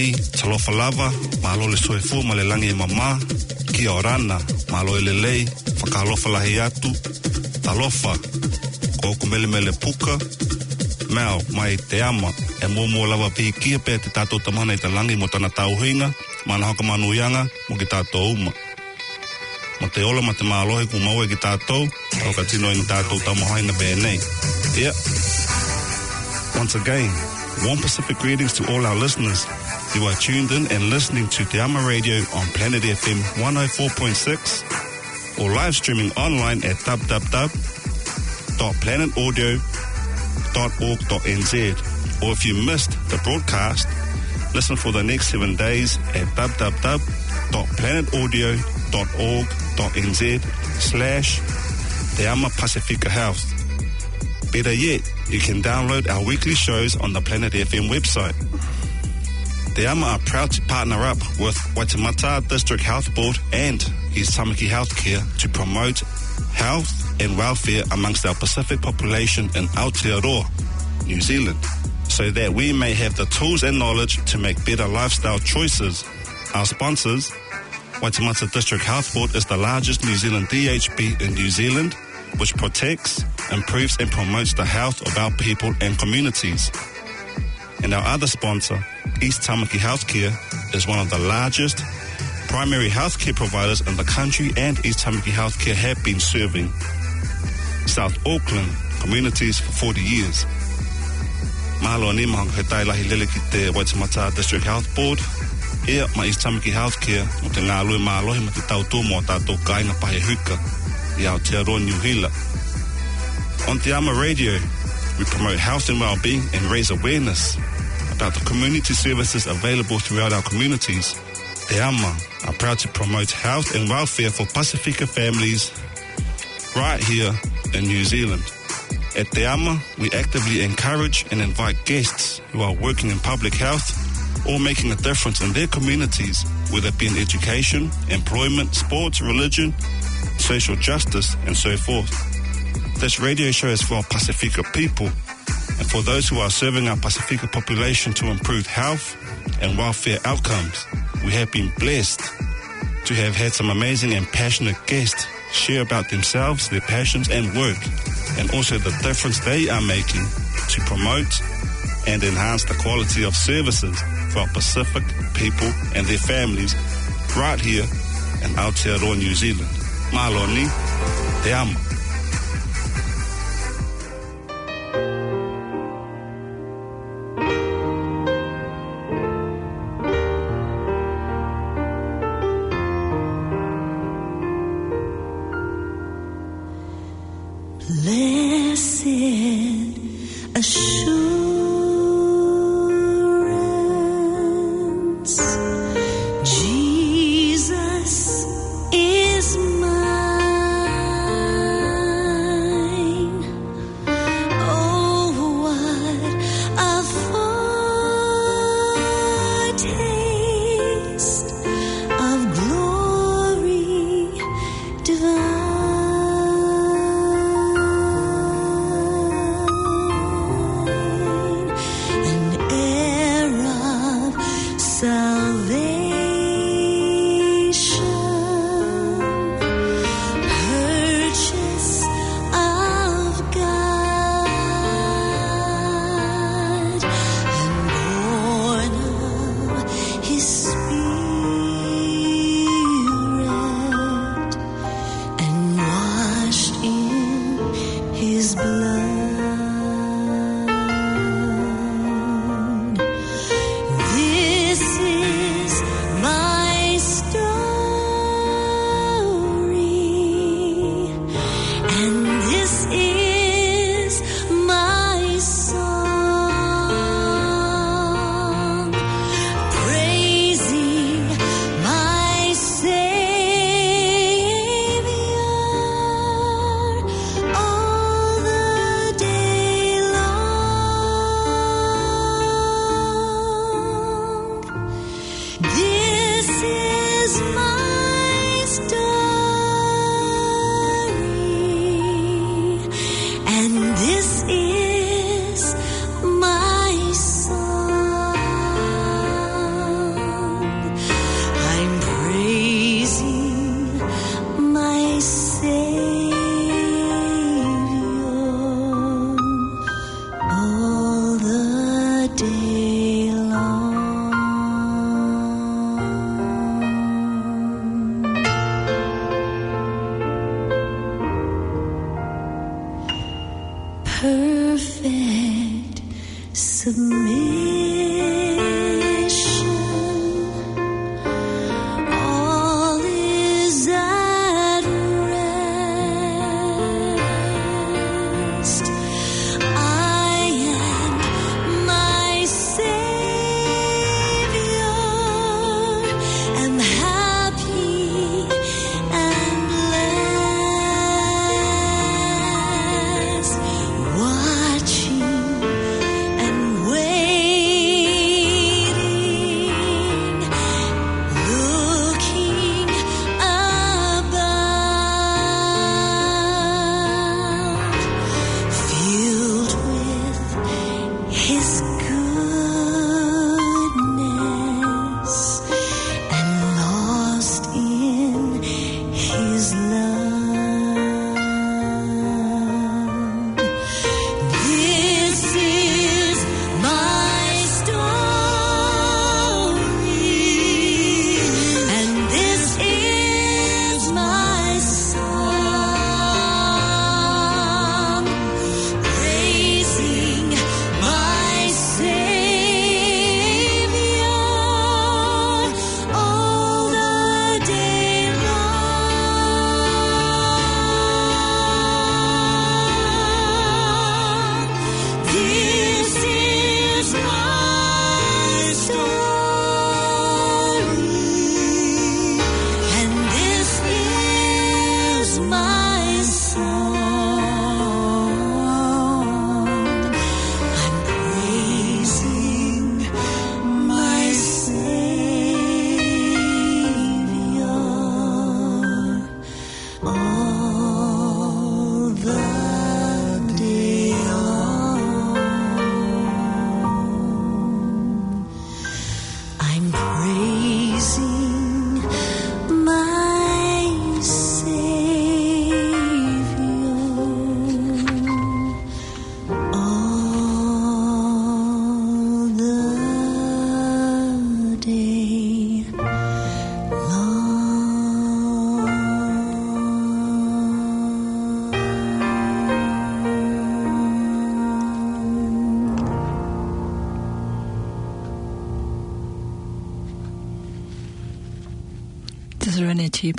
nei talofa lava malo le soifua ma le lagi e mamā kia orana malo e lelei fakaalofa lahi atu talofa koku melemele puka mea mai te ama e muamua lava pikia pea te tatou tamana i talagi mo tana tauhuiga ma na hoka manuianga mo ki tatou uma. Ma te ola ma te mālohe ku maua i ki tatou aukatino ina tatou taumahaina penei ia. Yeah. once again warm pacific greetings to all our listeners. You are tuned in and listening to Te Ama Radio on Planet FM 104.6 or live streaming online at www.planetaudio.org.nz. Or if you missed the broadcast, listen for the next seven days at www.planetaudio.org.nz slash Te Ama Pasefika Health. Better yet, you can download our weekly shows on the Planet FM website. Te Ama are proud to partner up with Waitemata District Health Board and East Tamaki Healthcare to promote health and welfare amongst our Pacific population in Aotearoa, New Zealand, so that we may have the tools and knowledge to make better lifestyle choices. Our sponsors, Waitemata District Health Board is the largest New Zealand DHB in New Zealand, which protects, improves and promotes the health of our people and communities. And our other sponsor, East Tamaki Healthcare, is one of the largest primary healthcare providers in the country and East Tamaki Healthcare have been serving South Auckland communities for 40 years. Mahalo ni mahanga he tai lahi lele ki te Waitemata District Health Board, Ia ma East Tamaki Healthcare mo te ngā lue mālohi ma te tautu mo tātou kāinga pahe huka i Aotearoa New Hila. On Te Ama Radio, we promote health and well-being and raise awareness about the community services available throughout our communities. Te Ama are proud to promote health and welfare for Pacifica families right here in New Zealand. At Te Ama, we actively encourage and invite guests who are working in public health or making a difference in their communities, whether it be in education, employment, sports, religion, social justice, and so forth. This radio show is for our Pacifica people and for those who are serving our Pacifica population to improve health and welfare outcomes. We have been blessed to have had some amazing and passionate guests share about themselves, their passions and work, and also the difference they are making to promote and enhance the quality of services for our Pacific people and their families right here in Aotearoa, New Zealand. Maloni, te amo.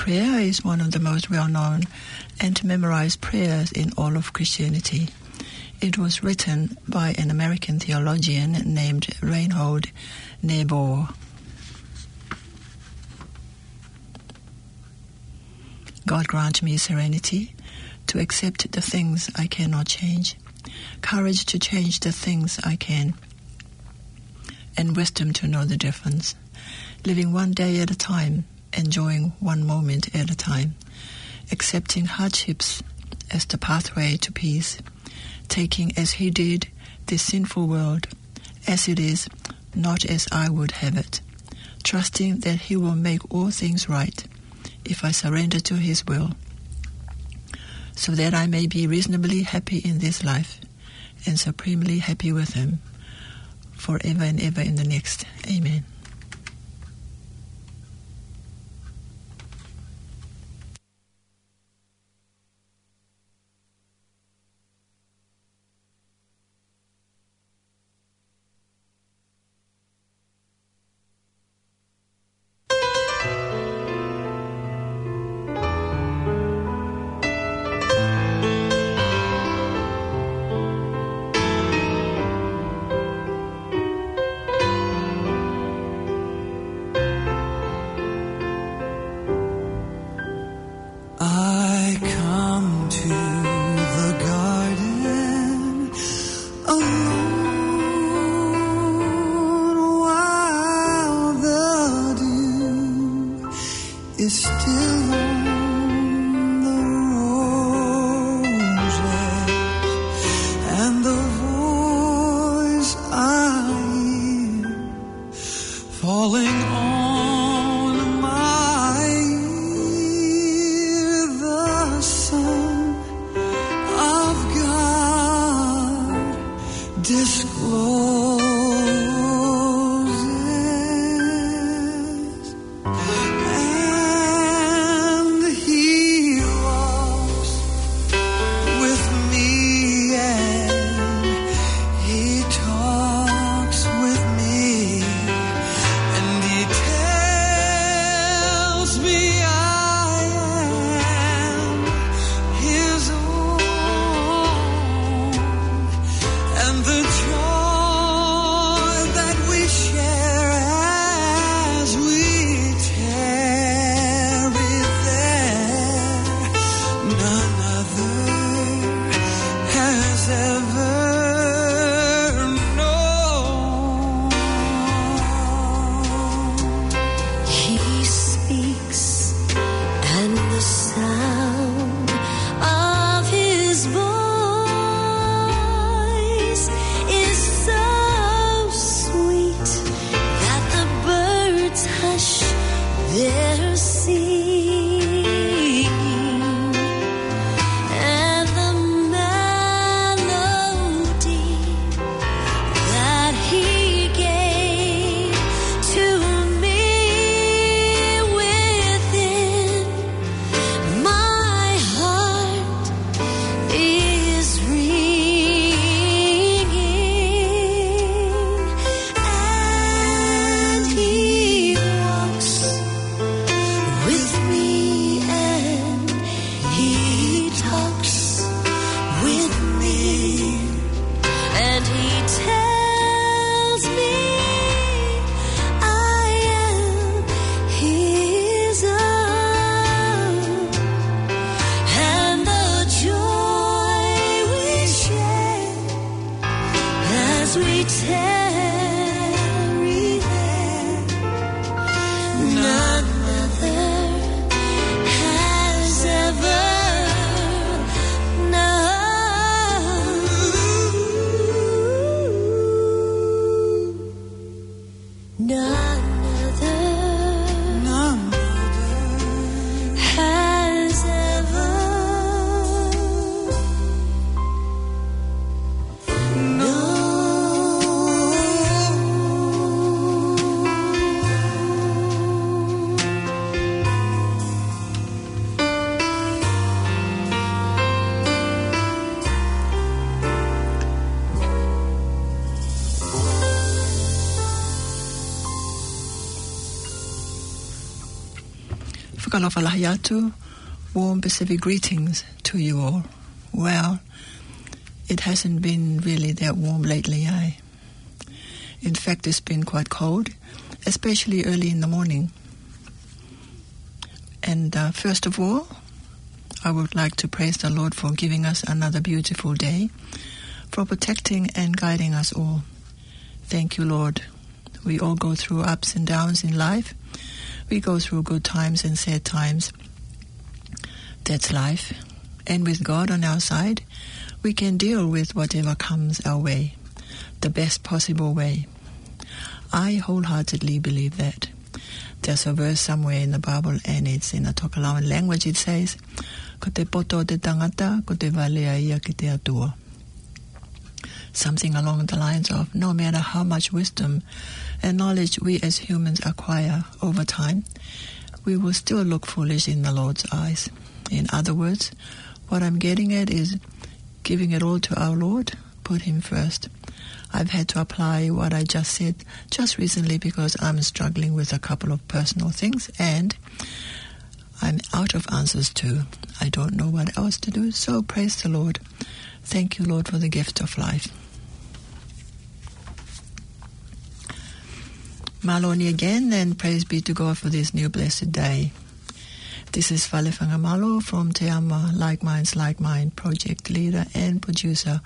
Prayer is one of the most well known and memorized prayers in all of Christianity. It was written by an American theologian named Reinhold Niebuhr. God grant me serenity to accept the things I cannot change, courage to change the things I can, and wisdom to know the difference, living one day at a time, enjoying one moment at a time, accepting hardships as the pathway to peace, taking as he did this sinful world as it is, not as I would have it, trusting that he will make all things right if I surrender to his will, so that I may be reasonably happy in this life and supremely happy with him forever and ever in the next. Amen. As Whakalawhalahayatu, warm Pacific greetings to you all. Well, it hasn't been really that warm lately, eh? In fact, it's been quite cold, especially early in the morning. And uh, first of all, I would like to praise the Lord for giving us another beautiful day, for protecting and guiding us all. Thank you, Lord. We all go through ups and downs in life. We go through good times and sad times. That's life. And with God on our side, we can deal with whatever comes our way, the best possible way. I wholeheartedly believe that. There's a verse somewhere in the Bible, and it's in a Tokelauan language. It says, "Ko te poto te tangata, ko te valea ia ki te atua." Something along the lines of, no matter how much wisdom and knowledge we as humans acquire over time, we will still look foolish in the Lord's eyes. In other words, what I'm getting at is giving it all to our Lord, put Him first. I've had to apply what I just said just recently because I'm struggling with a couple of personal things and I'm out of answers too. I don't know what else to do, so praise the Lord. Thank you, Lord, for the gift of life. Maloni again, and praise be to God for this new blessed day. This is Falefanga Malo from Te Ama Like Minds Like Mine project leader and producer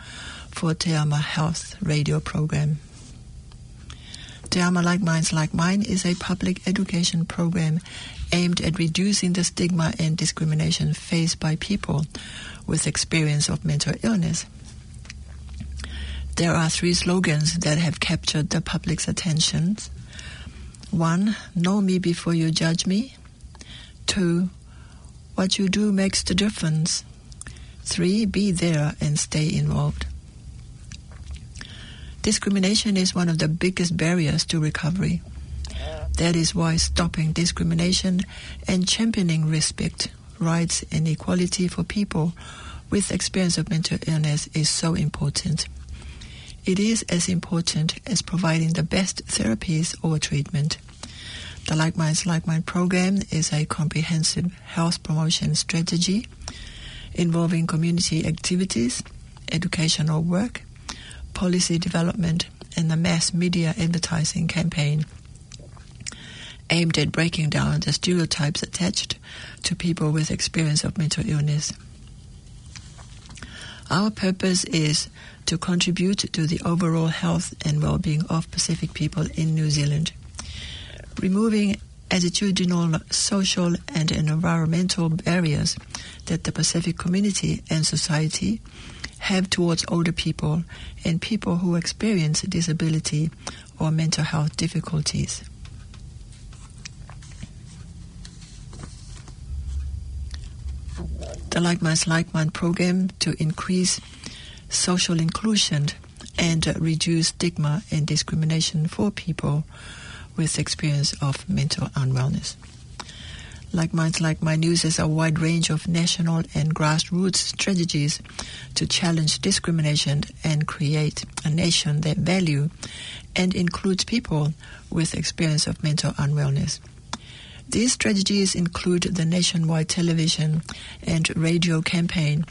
for Te Ama Health radio program. Te Ama Like Minds Like Mine is a public education program aimed at reducing the stigma and discrimination faced by people with experience of mental illness. There are three slogans that have captured the public's attention. One, know me before you judge me. Two, what you do makes the difference. Three, be there and stay involved. Discrimination is one of the biggest barriers to recovery. That is why stopping discrimination and championing respect, rights, and equality for people with experience of mental illness is so important. It is as important as providing the best therapies or treatment. The Like Minds Like Mine program is a comprehensive health promotion strategy involving community activities, educational work, policy development, and the mass media advertising campaign aimed at breaking down the stereotypes attached to people with experience of mental illness. Our purpose is to contribute to the overall health and well-being of Pacific people in New Zealand. Removing attitudinal, social and environmental barriers that the Pacific community and society have towards older people and people who experience disability or mental health difficulties. The Like Minds Like Mine program to increase social inclusion and reduce stigma and discrimination for people with experience of mental unwellness. Like Minds Like Mine uses a wide range of national and grassroots strategies to challenge discrimination and create a nation that value and includes people with experience of mental unwellness. These strategies include the nationwide television and radio campaign,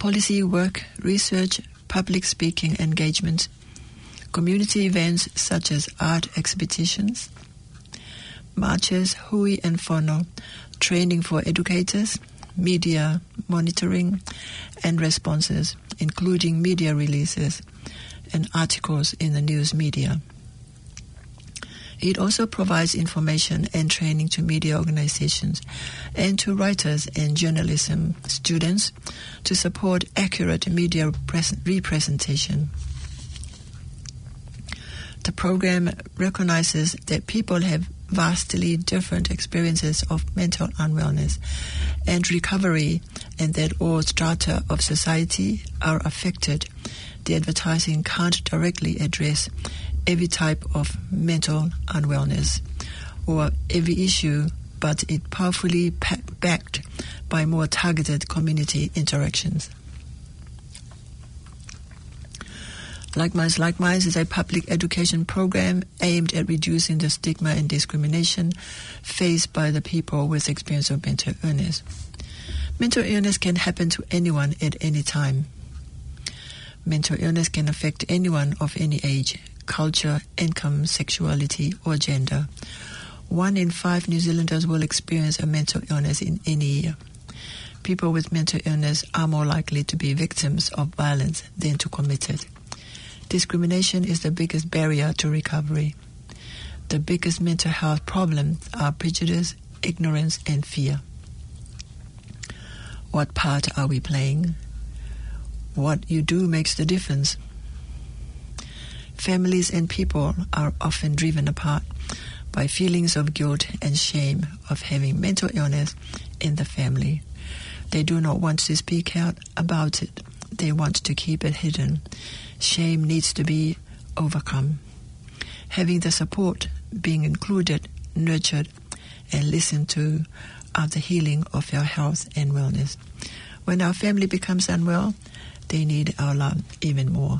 policy work, research, public speaking engagement, community events such as art exhibitions, marches, hui and fono, training for educators, media monitoring and responses, including media releases and articles in the news media. It also provides information and training to media organizations and to writers and journalism students to support accurate media pres- representation. The program recognizes that people have vastly different experiences of mental unwellness and recovery, and that all strata of society are affected. The advertising can't directly address every type of mental unwellness or every issue, but it powerfully backed by more targeted community interactions. Like Minds, Like Minds is a public education program aimed at reducing the stigma and discrimination faced by the people with experience of mental illness. Mental illness can happen to anyone at any time. Mental illness can affect anyone of any age, culture, income, sexuality, or gender. One in five New Zealanders will experience a mental illness in any year. People with mental illness are more likely to be victims of violence than to commit it. Discrimination is the biggest barrier to recovery. The biggest mental health problems are prejudice, ignorance, and fear. What part are we playing? What you do makes the difference. Families and people are often driven apart by feelings of guilt and shame of having mental illness in the family. They do not want to speak out about it. They want to keep it hidden. Shame needs to be overcome. Having the support, being included, nurtured, and listened to are the healing of our health and wellness. When our family becomes unwell, they need our love even more.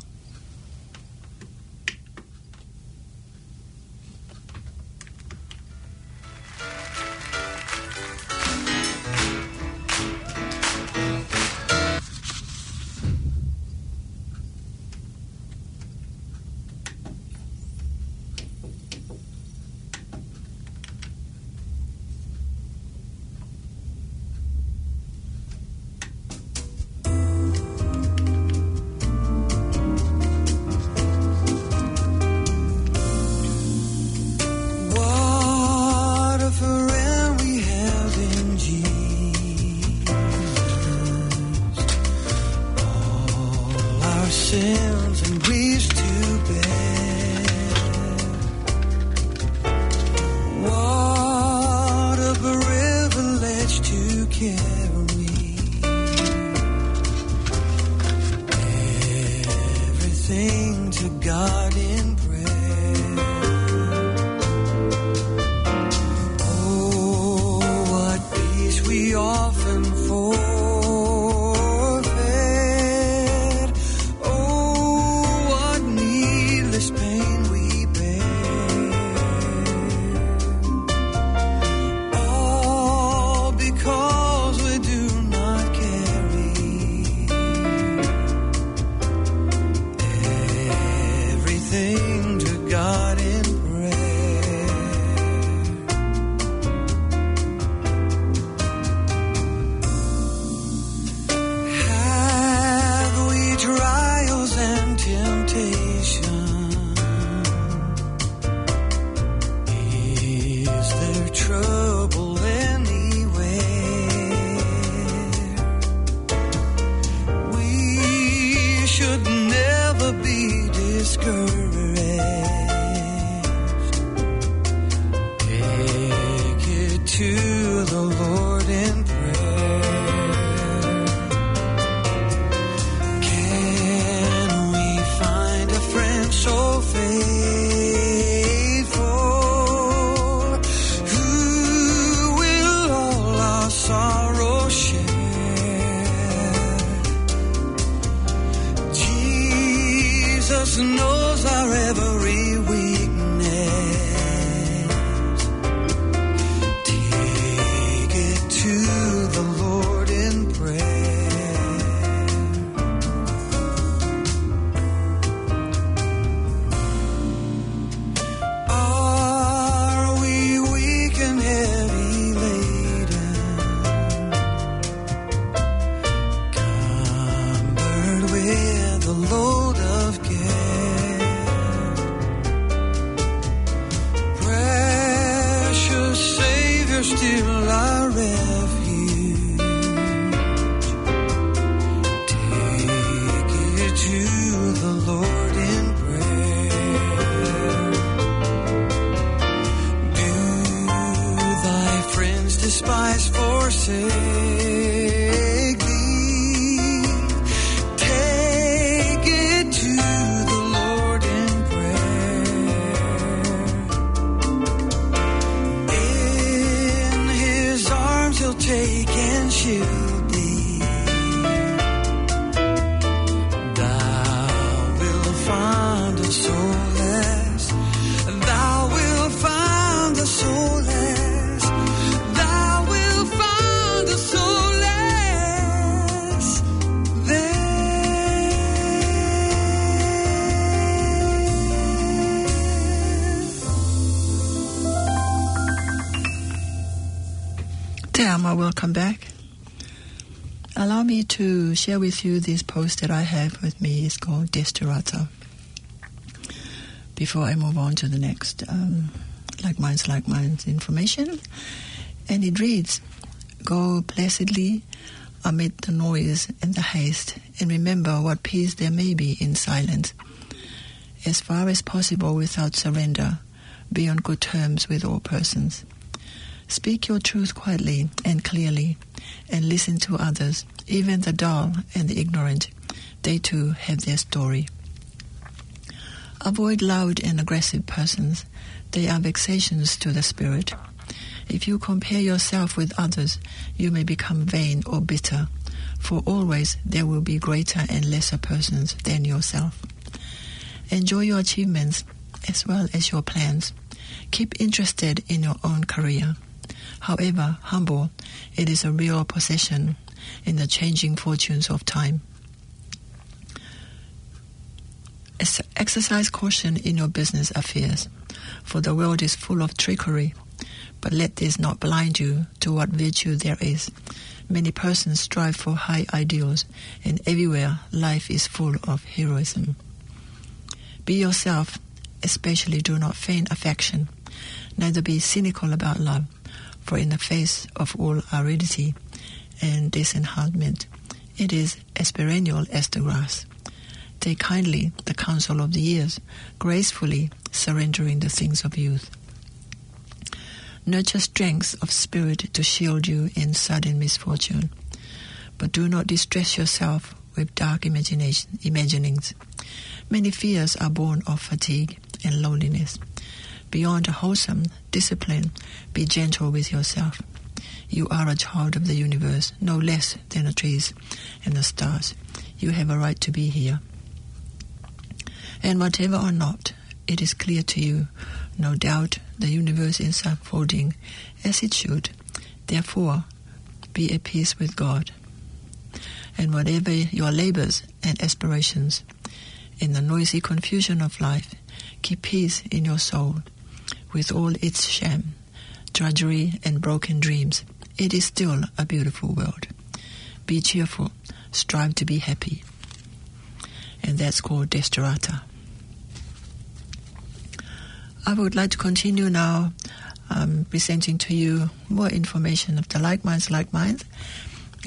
Te will come back. Allow me to share with you this post that I have with me. It's called Desperata. Before I move on to the next, um, like minds, like minds information, and it reads, "Go blessedly amid the noise and the haste, and remember what peace there may be in silence. As far as possible, without surrender, be on good terms with all persons." Speak your truth quietly and clearly, and listen to others, even the dull and the ignorant. They too have their story. Avoid loud and aggressive persons. They are vexations to the spirit. If you compare yourself with others, you may become vain or bitter, for always there will be greater and lesser persons than yourself. Enjoy your achievements as well as your plans. Keep interested in your own career. However humble, it is a real possession in the changing fortunes of time. Exercise caution in your business affairs, for the world is full of trickery. But let this not blind you to what virtue there is. Many persons strive for high ideals, and everywhere life is full of heroism. Be yourself, especially do not feign affection, neither be cynical about love, for in the face of all aridity and disenchantment, it is as perennial as the grass. Take kindly the counsel of the years, gracefully surrendering the things of youth. Nurture strength of spirit to shield you in sudden misfortune, but do not distress yourself with dark imagination, imaginings. Many fears are born of fatigue and loneliness. Beyond wholesome discipline, be gentle with yourself. You are a child of the universe, no less than the trees and the stars. You have a right to be here. And whatever or not, it is clear to you, no doubt the universe is unfolding as it should. Therefore, be at peace with God. And whatever your labors and aspirations, in the noisy confusion of life, keep peace in your soul with all its sham, drudgery, and broken dreams. It is still a beautiful world. Be cheerful, strive to be happy. And that's called Desperata. I would like to continue now um, presenting to you more information of the like minds, like minds.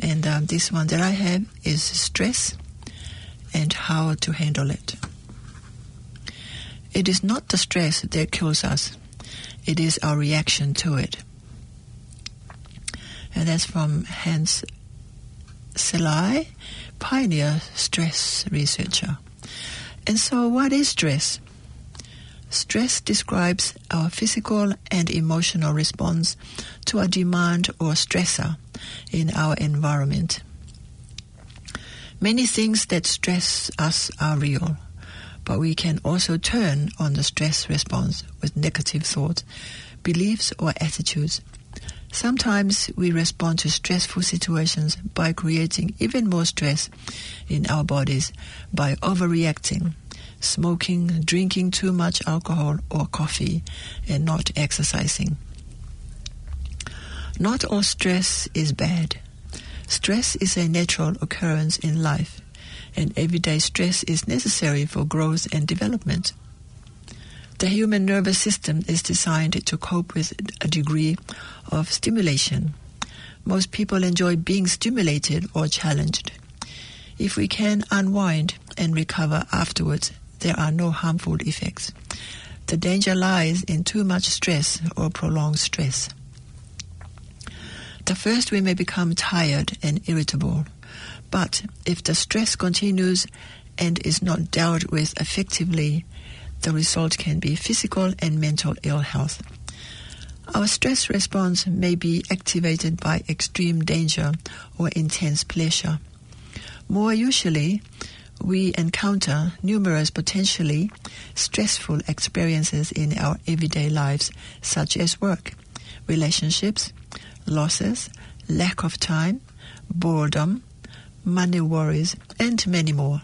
And um, this one that I have is stress and how to handle it. It is not the stress that kills us, it is our reaction to it. And that's from Hans Selye, pioneer stress researcher. And so, what is stress? Stress describes our physical and emotional response to a demand or stressor in our environment. Many things that stress us are real, but we can also turn on the stress response with negative thoughts, beliefs, or attitudes. Sometimes we respond to stressful situations by creating even more stress in our bodies by overreacting, smoking, drinking too much alcohol or coffee, and not exercising. Not all stress is bad. Stress is a natural occurrence in life, and everyday stress is necessary for growth and development. The human nervous system is designed to cope with a degree of stimulation. Most people enjoy being stimulated or challenged. If we can unwind and recover afterwards, there are no harmful effects. The danger lies in too much stress or prolonged stress. The first, we may become tired and irritable. But if the stress continues and is not dealt with effectively, the result can be physical and mental ill health. Our stress response may be activated by extreme danger or intense pleasure. More usually, we encounter numerous potentially stressful experiences in our everyday lives, such as work, relationships, losses, lack of time, boredom, money worries, and many more.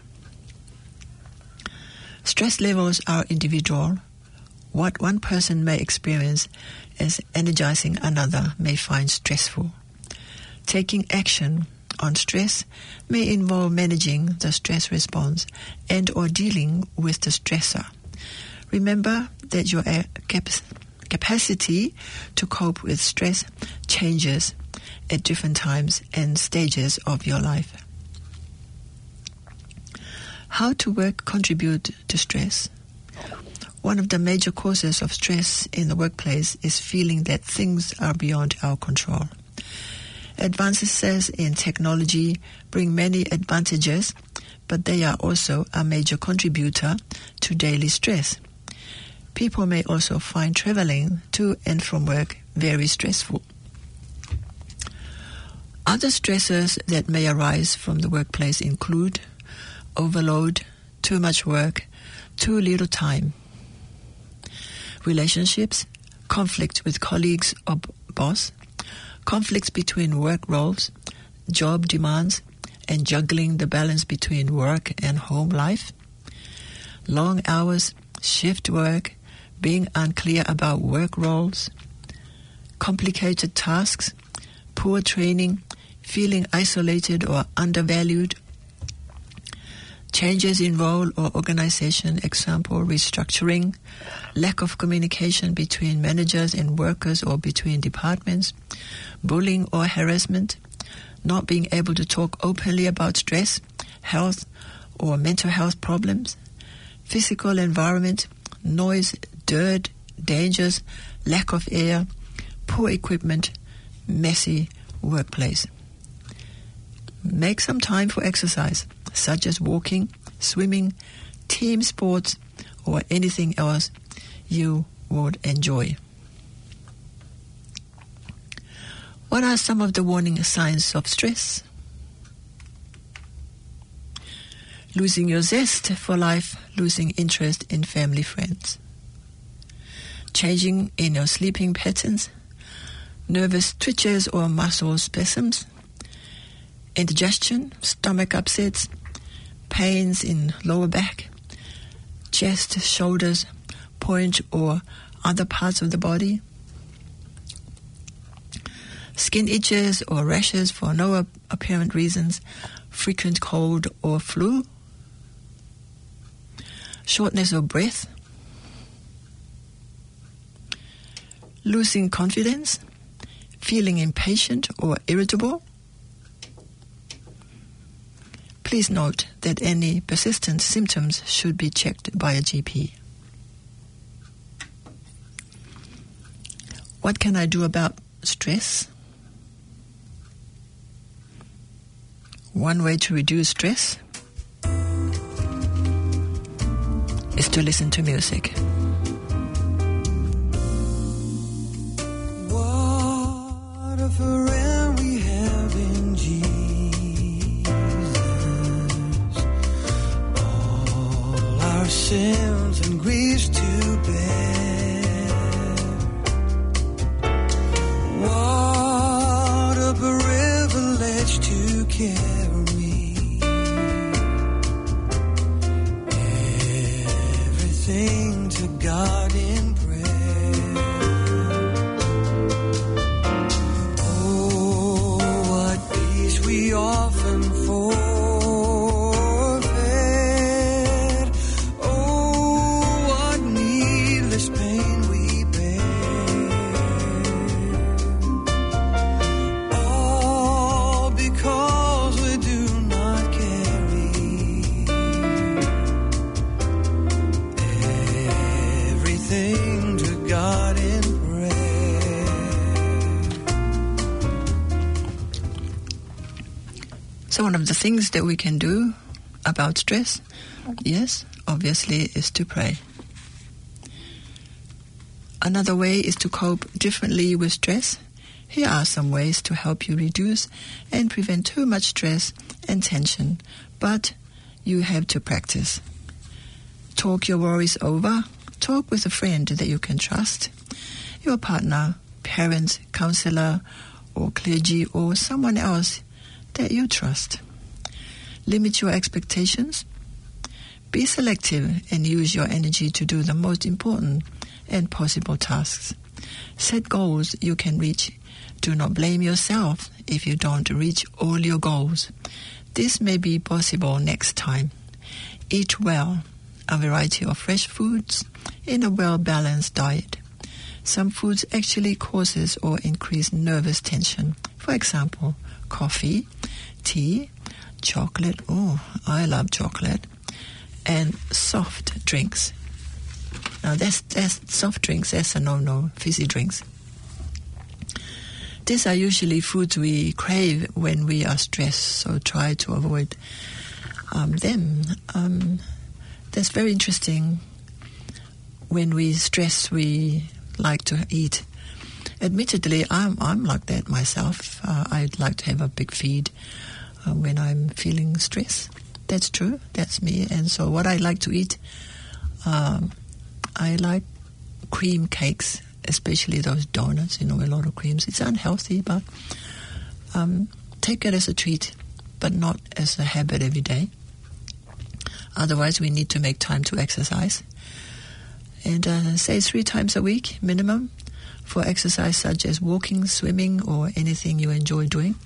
Stress levels are individual. What one person may experience as energizing another may find stressful. Taking action on stress may involve managing the stress response and or dealing with the stressor. Remember that your uh, cap- capacity to cope with stress changes at different times and stages of your life. How to work contribute to stress? One of the major causes of stress in the workplace is feeling that things are beyond our control. Advances in technology bring many advantages, but they are also a major contributor to daily stress. People may also find traveling to and from work very stressful. Other stressors that may arise from the workplace include overload, too much work, too little time. Relationships, conflict with colleagues or boss, conflicts between work roles, job demands, and juggling the balance between work and home life. Long hours, shift work, being unclear about work roles, complicated tasks, poor training, feeling isolated or undervalued, changes in role or organization, example, restructuring, lack of communication between managers and workers or between departments, bullying or harassment, not being able to talk openly about stress, health, or mental health problems, physical environment, noise, dirt, dangers, lack of air, poor equipment, messy workplace. Make some time for exercise, such as walking, swimming, team sports, or anything else you would enjoy. What are some of the warning signs of stress? Losing your zest for life, losing interest in family friends. Changing in your sleeping patterns, nervous twitches or muscle spasms, indigestion, stomach upsets, pains in lower back, chest, shoulders, point or other parts of the body, skin itches or rashes for no apparent reasons, frequent cold or flu, shortness of breath, losing confidence, feeling impatient or irritable, Please note that any persistent symptoms should be checked by a GP. What can I do about stress? One way to reduce stress is to listen to music. What All So, one of the things that we can do about stress, yes, obviously, is to pray. Another way is to cope differently with stress. Here are some ways to help you reduce and prevent too much stress and tension, but you have to practice. Talk your worries over. Talk with a friend that you can trust, your partner, parents, counselor, or clergy, or someone else that you trust. Limit your expectations. Be selective and use your energy to do the most important and possible tasks. Set goals you can reach. Do not blame yourself if you don't reach all your goals. This may be possible next time. Eat well, a variety of fresh foods in a well-balanced diet. Some foods actually causes or increase nervous tension. For example, coffee, tea, chocolate. Oh, I love chocolate. And soft drinks. Now that's that's soft drinks. That's a no-no. Fizzy drinks. These are usually foods we crave when we are stressed. So try to avoid um, them. Um, that's very interesting. When we stress, we like to eat. Admittedly, I'm I'm like that myself. Uh, I'd like to have a big feed uh, when I'm feeling stress. That's true. That's me. And so, what I like to eat, um, I like cream cakes, especially those donuts. You know, a lot of creams. It's unhealthy, but um, take it as a treat, but not as a habit every day. Otherwise, we need to make time to exercise. And uh, say three times a week minimum for exercise such as walking, swimming, or anything you enjoy doing.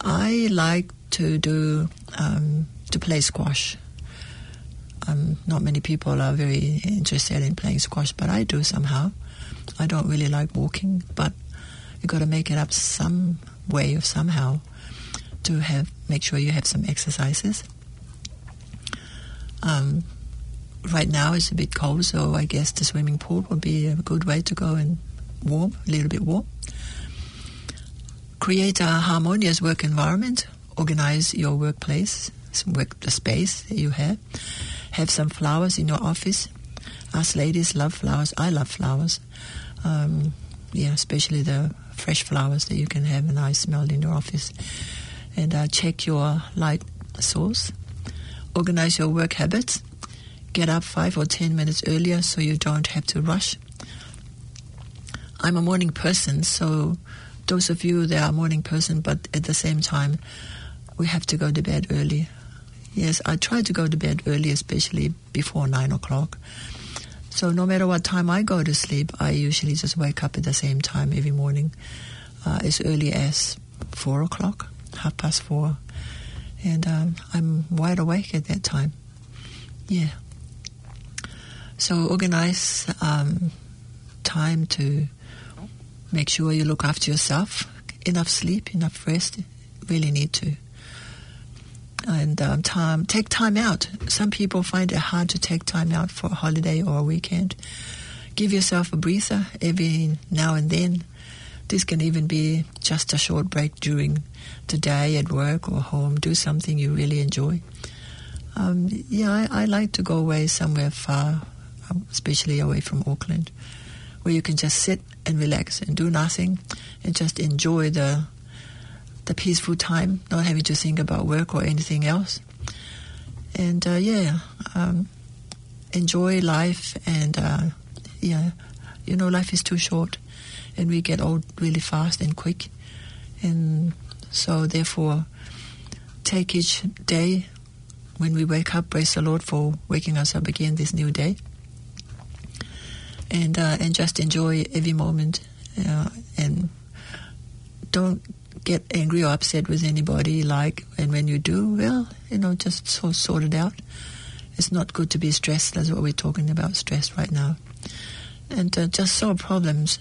I like to do um, to play squash. Um, not many people are very interested in playing squash, but I do somehow. I don't really like walking, but you've got to make it up some way or somehow to have make sure you have some exercises. Um, right now it's a bit cold, so I guess the swimming pool would be a good way to go and warm, a little bit warm. Create a harmonious work environment. Organize your workplace, work the space that you have. Have some flowers in your office. Us ladies love flowers. I love flowers. Um, yeah, especially the fresh flowers that you can have a nice smell in your office. And uh, check your light source. Organize your work habits. Get up five or ten minutes earlier so you don't have to rush. I'm a morning person, so those of you that are morning person, but at the same time, we have to go to bed early. Yes, I try to go to bed early, especially before nine o'clock. So no matter what time I go to sleep, I usually just wake up at the same time every morning, uh, as early as four o'clock, half past four, and um, I'm wide awake at that time. Yeah. So organize um, time to make sure you look after yourself. Enough sleep, enough rest. Really need to. and um, time take time out. Some people find it hard to take time out for a holiday or a weekend. Give yourself a breather every now and then. This can even be just a short break during the day at work or home. Do something you really enjoy. Um, yeah, I, I like to go away somewhere far, um, especially away from Auckland, where you can just sit and relax and do nothing and just enjoy the the peaceful time, not having to think about work or anything else. And uh, yeah, um, enjoy life. And uh, yeah, you know, life is too short, and we get old really fast and quick. And so, therefore, take each day when we wake up. Praise the Lord for waking us up again this new day. And uh, and just enjoy every moment, uh, and don't get angry or upset with anybody. Like, and when you do, well, you know, just so sort it out. It's not good to be stressed. That's what we're talking about, stress right now. And uh, just solve problems.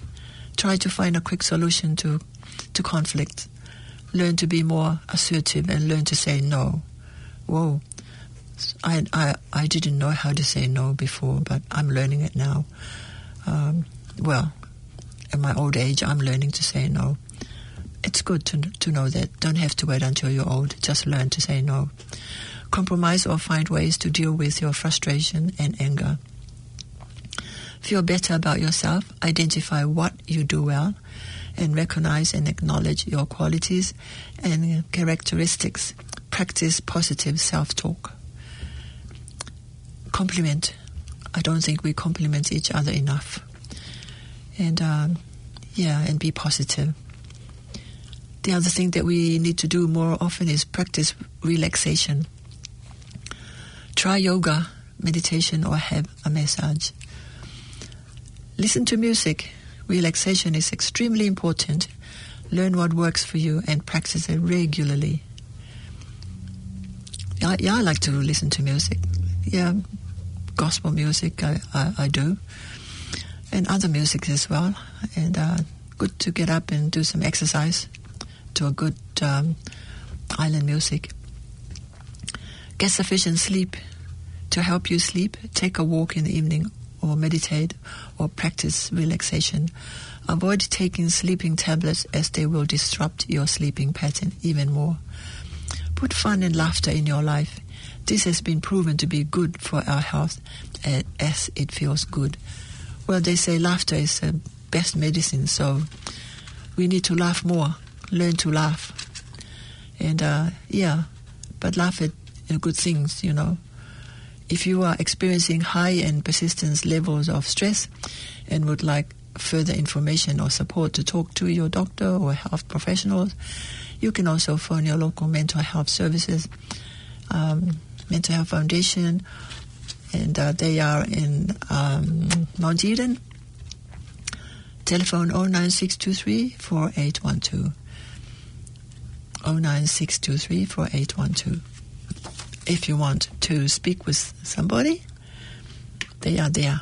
Try to find a quick solution to to conflict. Learn to be more assertive and learn to say no. Whoa. I, I, I didn't know how to say no before, but I'm learning it now. Um, well, at my old age, I'm learning to say no it's good to, to know that. Don't have to wait until you're old. Just learn to say no. Compromise or find ways to deal with your frustration and anger. Feel better about yourself. Identify what you do well and recognize and acknowledge your qualities and characteristics. Practice positive self talk. Compliment. I don't think we complement each other enough. And um, yeah, and be positive. The other thing that we need to do more often is practice relaxation. Try yoga, meditation, or have a massage. Listen to music. Relaxation is extremely important. Learn what works for you and practice it regularly. Yeah, yeah I like to listen to music. Yeah, gospel music I, I, I do, and other music as well. And uh, good to get up and do some exercise to a good um, island music. Get sufficient sleep to help you sleep. Take a walk in the evening or meditate or practice relaxation. Avoid taking sleeping tablets as they will disrupt your sleeping pattern even more. Put fun and laughter in your life. This has been proven to be good for our health as it feels good. Well, they say laughter is the best medicine, so we need to laugh more learn to laugh. And uh, yeah, but laugh at good things, you know. If you are experiencing high and persistent levels of stress and would like further information or support to talk to your doctor or health professionals, you can also phone your local mental health services, um, Mental Health Foundation, and uh, they are in um, Mount Eden. Telephone 09623 4812. 09623 4812. If you want to speak with somebody, they are there.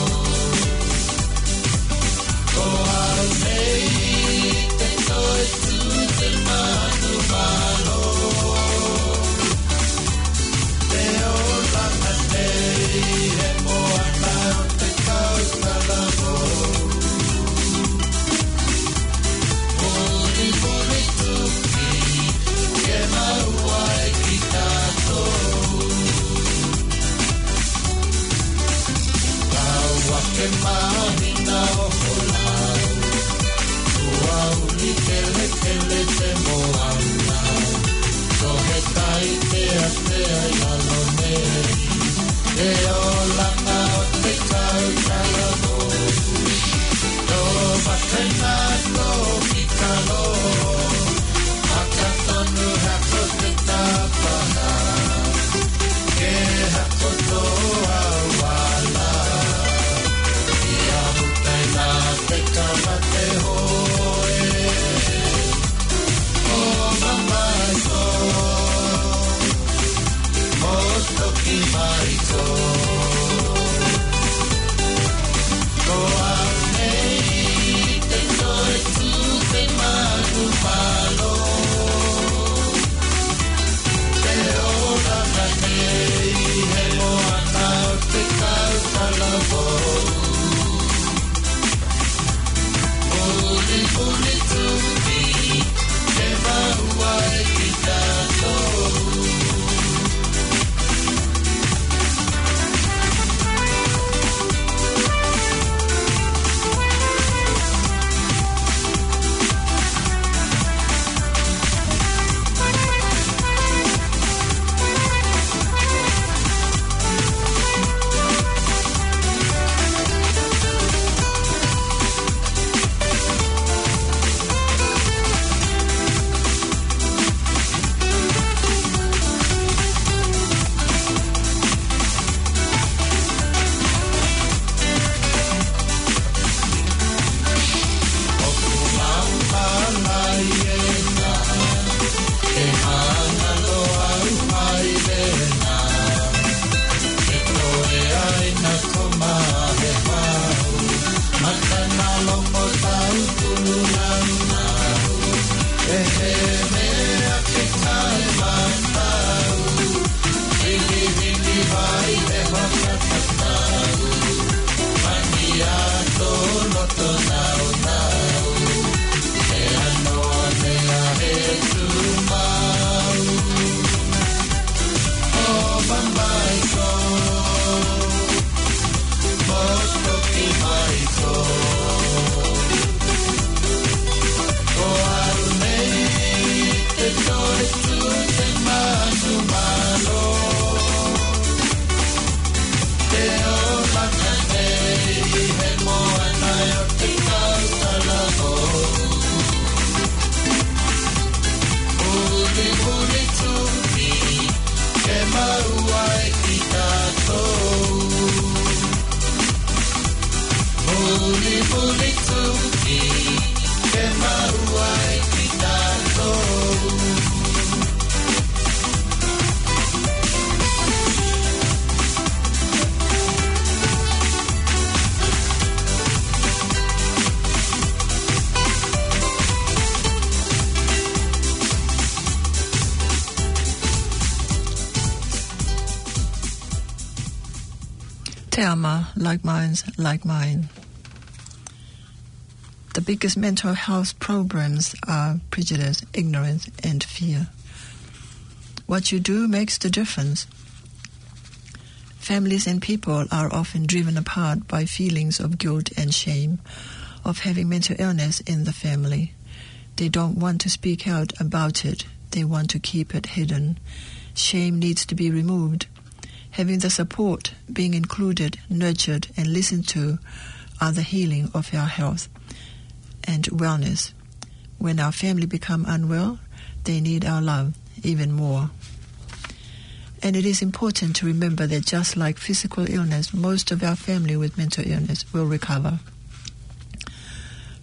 like mine. The biggest mental health problems are prejudice, ignorance, and fear. What you do makes the difference. Families and people are often driven apart by feelings of guilt and shame of having mental illness in the family. They don't want to speak out about it, they want to keep it hidden. Shame needs to be removed Having the support, being included, nurtured, and listened to are the healing of our health and wellness. When our family become unwell, they need our love even more. And it is important to remember that just like physical illness, most of our family with mental illness will recover.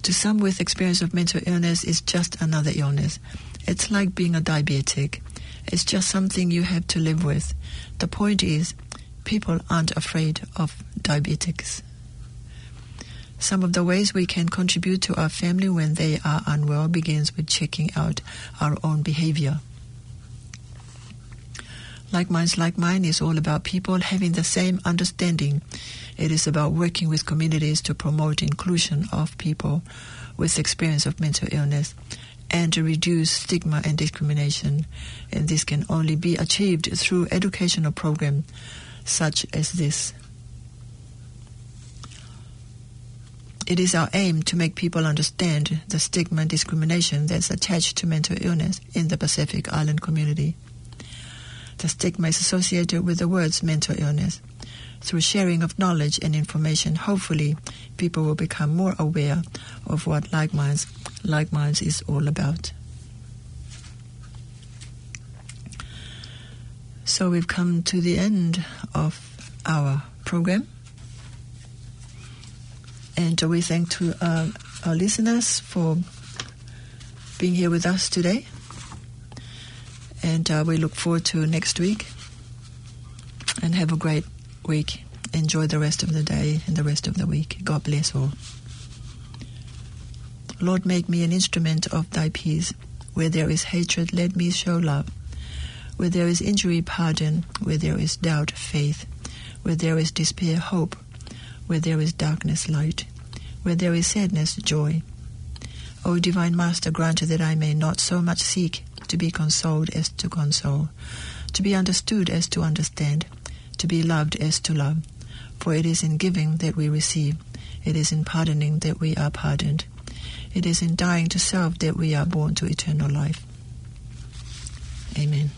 To some with experience of mental illness, is just another illness. It's like being a diabetic. It's just something you have to live with. The point is, people aren't afraid of diabetics. Some of the ways we can contribute to our family when they are unwell begins with checking out our own behavior. Like Minds Like Mine is all about people having the same understanding. It is about working with communities to promote inclusion of people with experience of mental illness and to reduce stigma and discrimination. And this can only be achieved through educational programs such as this. It is our aim to make people understand the stigma and discrimination that's attached to mental illness in the Pacific Island community. The stigma is associated with the words mental illness. Through sharing of knowledge and information, hopefully, people will become more aware of what Like Minds, like Minds is all about. So we've come to the end of our program. And we thank to uh, our listeners for being here with us today. And uh, we look forward to next week. And have a great week. Enjoy the rest of the day and the rest of the week. God bless all. Lord, make me an instrument of thy peace. Where there is hatred, let me show love. Where there is injury, pardon. Where there is doubt, faith. Where there is despair, hope. Where there is darkness, light. Where there is sadness, joy. O Divine Master, grant that I may not so much seek to be consoled as to console, to be understood as to understand, to be loved as to love. For it is in giving that we receive, it is in pardoning that we are pardoned, it is in dying to self that we are born to eternal life. Amen.